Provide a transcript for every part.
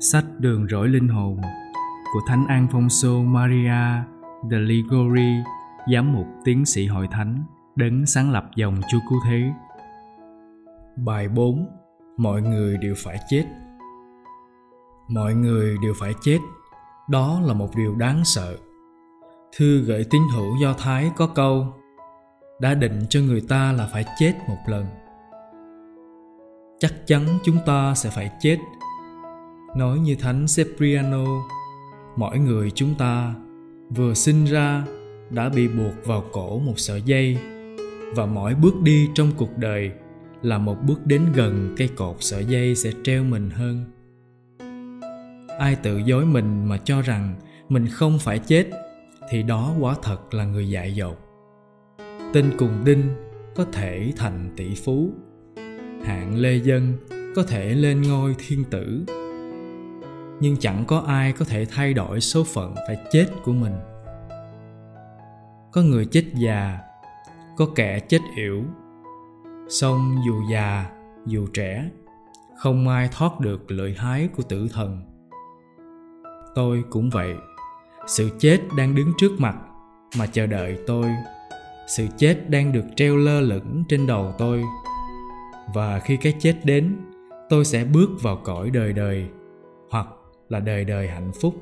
Sách Đường rỗi linh hồn của Thánh Alfonso Maria de Ligori, giám mục tiến sĩ hội thánh, đấng sáng lập dòng Chúa Cứu Thế. Bài 4 Mọi người đều phải chết Mọi người đều phải chết, đó là một điều đáng sợ. Thư gửi tín hữu Do Thái có câu Đã định cho người ta là phải chết một lần. Chắc chắn chúng ta sẽ phải chết nói như thánh Cipriano mỗi người chúng ta vừa sinh ra đã bị buộc vào cổ một sợi dây, và mỗi bước đi trong cuộc đời là một bước đến gần cây cột sợi dây sẽ treo mình hơn. Ai tự dối mình mà cho rằng mình không phải chết, thì đó quả thật là người dại dột. Tên cùng đinh có thể thành tỷ phú. Hạng lê dân có thể lên ngôi thiên tử nhưng chẳng có ai có thể thay đổi số phận phải chết của mình. Có người chết già, có kẻ chết yểu song dù già, dù trẻ, không ai thoát được lợi hái của tử thần. Tôi cũng vậy. Sự chết đang đứng trước mặt mà chờ đợi tôi. Sự chết đang được treo lơ lửng trên đầu tôi. Và khi cái chết đến, tôi sẽ bước vào cõi đời đời là đời đời hạnh phúc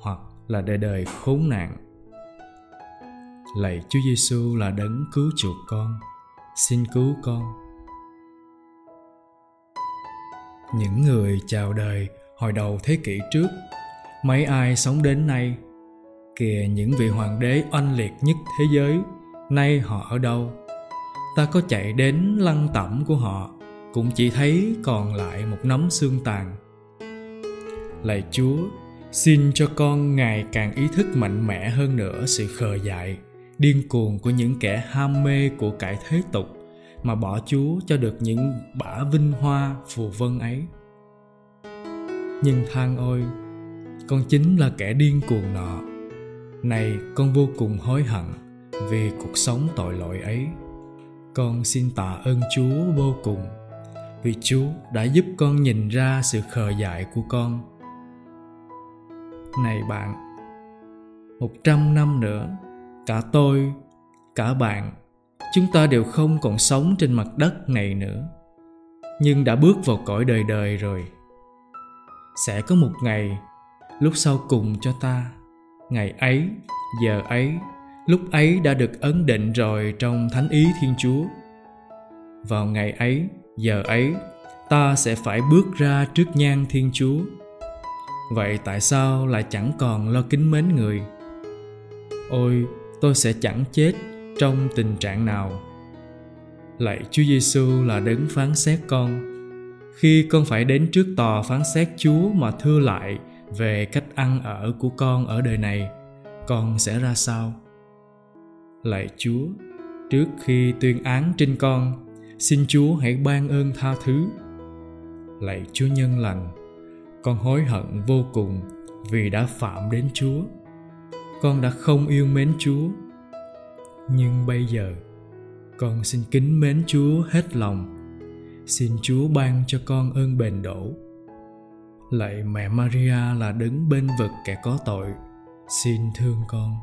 hoặc là đời đời khốn nạn. Lạy Chúa Giêsu là đấng cứu chuộc con. Xin cứu con. Những người chào đời hồi đầu thế kỷ trước, mấy ai sống đến nay, kìa những vị hoàng đế oanh liệt nhất thế giới, nay họ ở đâu? Ta có chạy đến lăng tẩm của họ, cũng chỉ thấy còn lại một nắm xương tàn lạy chúa, xin cho con ngày càng ý thức mạnh mẽ hơn nữa sự khờ dại, điên cuồng của những kẻ ham mê của cải thế tục mà bỏ chúa cho được những bả vinh hoa phù vân ấy. Nhưng than ôi, con chính là kẻ điên cuồng nọ. Này, con vô cùng hối hận vì cuộc sống tội lỗi ấy. Con xin tạ ơn chúa vô cùng, vì chúa đã giúp con nhìn ra sự khờ dại của con này bạn. Một trăm năm nữa, cả tôi, cả bạn, chúng ta đều không còn sống trên mặt đất này nữa. Nhưng đã bước vào cõi đời đời rồi. Sẽ có một ngày, lúc sau cùng cho ta. Ngày ấy, giờ ấy, lúc ấy đã được ấn định rồi trong thánh ý thiên chúa. Vào ngày ấy, giờ ấy, ta sẽ phải bước ra trước nhan thiên chúa vậy tại sao lại chẳng còn lo kính mến người? Ôi, tôi sẽ chẳng chết trong tình trạng nào. Lạy chúa giêsu là đấng phán xét con. Khi con phải đến trước tòa phán xét chúa mà thưa lại về cách ăn ở của con ở đời này, con sẽ ra sao? Lạy chúa, trước khi tuyên án trên con, xin chúa hãy ban ơn tha thứ. Lạy chúa nhân lành con hối hận vô cùng vì đã phạm đến chúa. Con đã không yêu mến chúa. Nhưng bây giờ, con xin kính mến chúa hết lòng. Xin chúa ban cho con ơn bền đổ. Lạy mẹ maria là đứng bên vực kẻ có tội. Xin thương con.